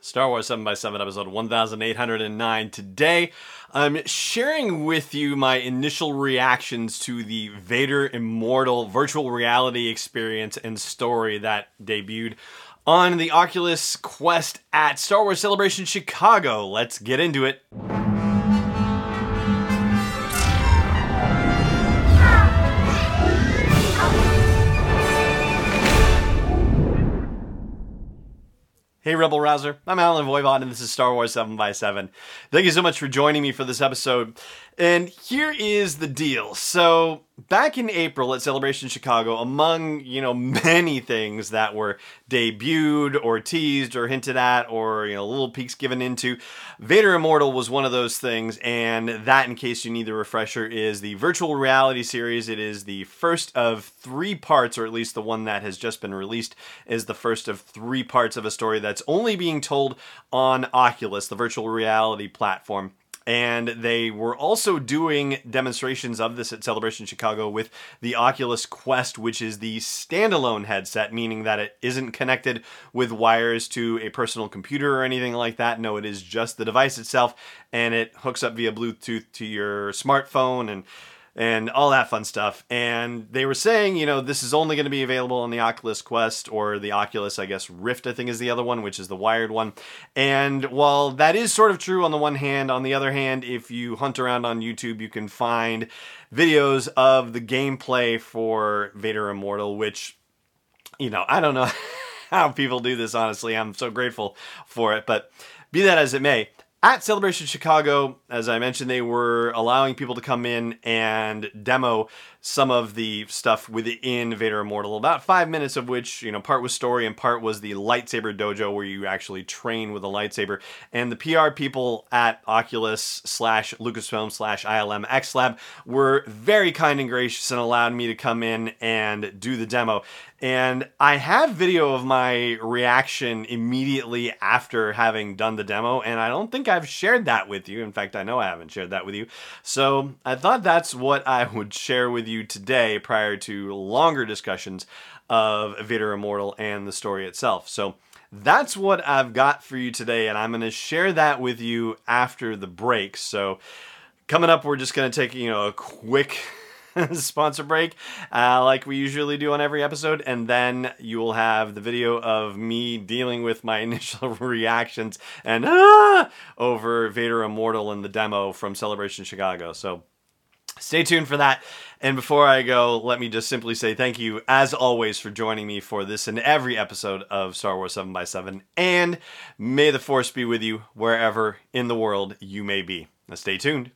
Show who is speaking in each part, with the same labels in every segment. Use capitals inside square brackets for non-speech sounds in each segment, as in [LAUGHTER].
Speaker 1: Star Wars 7x7, episode 1809. Today, I'm sharing with you my initial reactions to the Vader Immortal virtual reality experience and story that debuted on the Oculus Quest at Star Wars Celebration Chicago. Let's get into it. Hey, Rebel Rouser. I'm Allen Voivod, and this is Star Wars 7 by 7 Thank you so much for joining me for this episode. And here is the deal. So, back in April at Celebration Chicago, among, you know, [LAUGHS] many things that were debuted or teased or hinted at or, you know, little peeks given into, Vader Immortal was one of those things. And that, in case you need the refresher, is the virtual reality series. It is the first of three parts, or at least the one that has just been released is the first of three parts of a story that's only being told on Oculus, the virtual reality platform and they were also doing demonstrations of this at Celebration Chicago with the Oculus Quest, which is the standalone headset, meaning that it isn't connected with wires to a personal computer or anything like that. No, it is just the device itself, and it hooks up via Bluetooth to your smartphone and and all that fun stuff. And they were saying, you know, this is only going to be available on the Oculus Quest or the Oculus, I guess, Rift, I think is the other one, which is the wired one. And while that is sort of true on the one hand, on the other hand, if you hunt around on YouTube, you can find videos of the gameplay for Vader Immortal, which, you know, I don't know [LAUGHS] how people do this, honestly. I'm so grateful for it. But be that as it may, at Celebration Chicago, as I mentioned, they were allowing people to come in and demo some of the stuff within Vader Immortal. About five minutes of which, you know, part was story and part was the lightsaber dojo where you actually train with a lightsaber. And the PR people at Oculus slash Lucasfilm slash ILM X Lab were very kind and gracious and allowed me to come in and do the demo. And I have video of my reaction immediately after having done the demo, and I don't think I've shared that with you. In fact, I know I haven't shared that with you. So I thought that's what I [LAUGHS] would share with you today prior to longer discussions of Vader Immortal and the story itself. So that's what I've got for you today, and I'm going to share that with you after the break. So coming up, we're just going to take, you know, a quick [LAUGHS] sponsor break, uh, like we usually do on every episode, and then you will have the video of me dealing with my [LAUGHS] initial reactions and ah, over Vader Immortal in the demo from Celebration Chicago. So stay tuned for that. And before I go, let me just simply say thank you, as always, for joining me for this and every episode of Star Wars 7 by 7 And may the Force be with you wherever in the world you may be. Now stay tuned.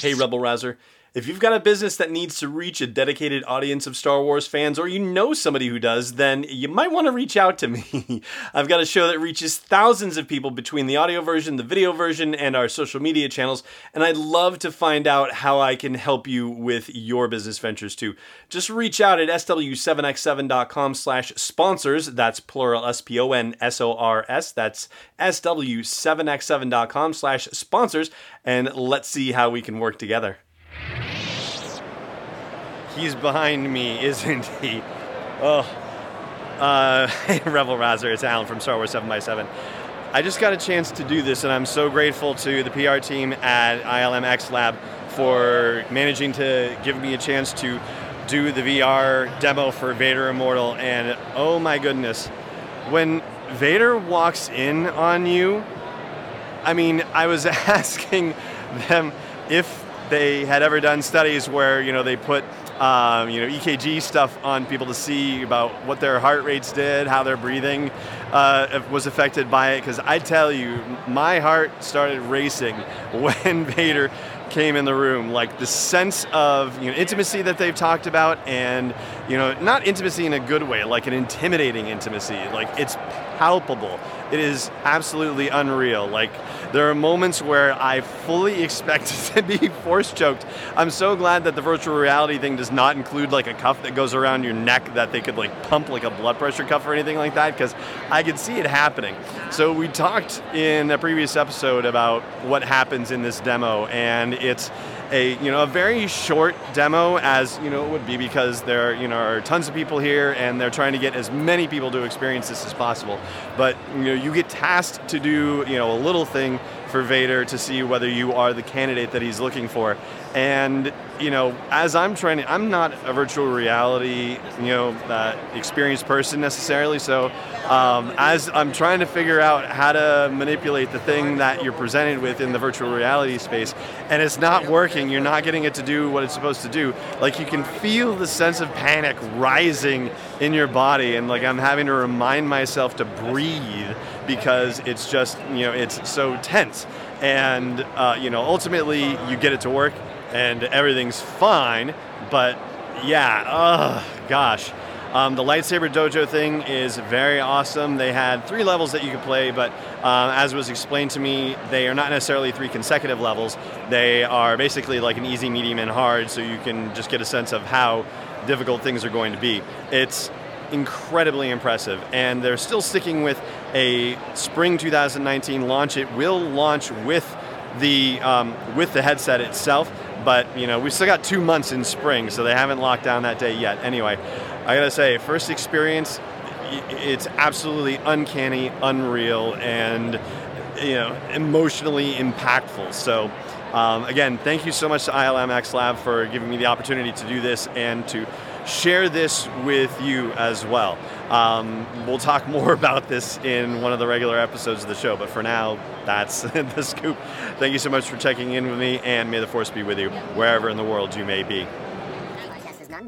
Speaker 1: Hey, Rebel Rouser. If you've got a business that needs to reach a dedicated audience of Star Wars fans, or you know somebody who does, then you might want to reach out to me. [LAUGHS] I've got a show that reaches thousands of people between the audio version, the video version, and our social media channels, and I'd love to find out how I can help you with your business ventures too. Just reach out at sw7x7.com slash sponsors, that's plural S-P-O-N-S-O-R-S, that's sw7x7.com slash sponsors, and let's see how we can work together. He's behind me, isn't he? Oh. Uh, [LAUGHS] Rebel Rouser, it's Allen from Star Wars 7x7. I just got a chance to do this, and I'm so grateful to the PR team at ILM X Lab for managing to give me a chance to do the VR demo for Vader Immortal. And oh my goodness, when Vader walks in on you, I mean, I was [LAUGHS] asking them if they had ever done studies where you know they put um, you know, EKG stuff on people to see about what their heart rates did, how their breathing uh, was affected by it. Because I tell you, my heart started racing [LAUGHS] when Vader came in the room. Like the sense of you know intimacy that they've talked about, and you know not intimacy in a good way, like an intimidating intimacy. Like it's palpable. It is absolutely unreal. Like there are moments where I fully expected [LAUGHS] to be force choked. I'm so glad that the virtual reality thing does not include like a cuff that goes around your neck that they could like pump like a blood pressure cuff or anything like that because I could see it happening. So we talked in a previous episode about what happens in this demo and it's a you know a very short demo as you know it would be because there you know are tons of people here and they're trying to get as many people to experience this as possible. But you know you get tasked to do you know a little thing for Vader to see whether you are the candidate that he's looking for. And you know, as I'm trying I'm not a virtual reality, you know, uh, experienced person necessarily. So, um, as I'm trying to figure out how to manipulate the thing that you're presented with in the virtual reality space, and it's not working, you're not getting it to do what it's supposed to do. Like you can feel the sense of panic rising in your body, and like I'm having to remind myself to breathe because it's just, you know, it's so tense. And uh, you know, ultimately, you get it to work and everything's fine. But yeah, gosh. Um, the lightsaber dojo thing is very awesome. They had three levels that you could play, but uh, as was explained to me, they are not necessarily three consecutive levels. They are basically like an easy, medium, and hard, so you can just get a sense of how difficult things are going to be. It's incredibly impressive, and they're still sticking with a spring 2019 launch. It will launch with the um, with the headset itself but you know, we've still got two months in spring, so they haven't locked down that day yet. Anyway, I gotta say, first experience, it's absolutely uncanny, unreal, and you know, emotionally impactful. So. Um, again, thank you so much to ILMX Lab for giving me the opportunity to do this and to share this with you as well. Um, we'll talk more [LAUGHS] about this in one of the regular episodes of the show, but for now, that's [LAUGHS] the scoop. Thank you so much for checking in with me, and may the force be with you wherever in the world you may be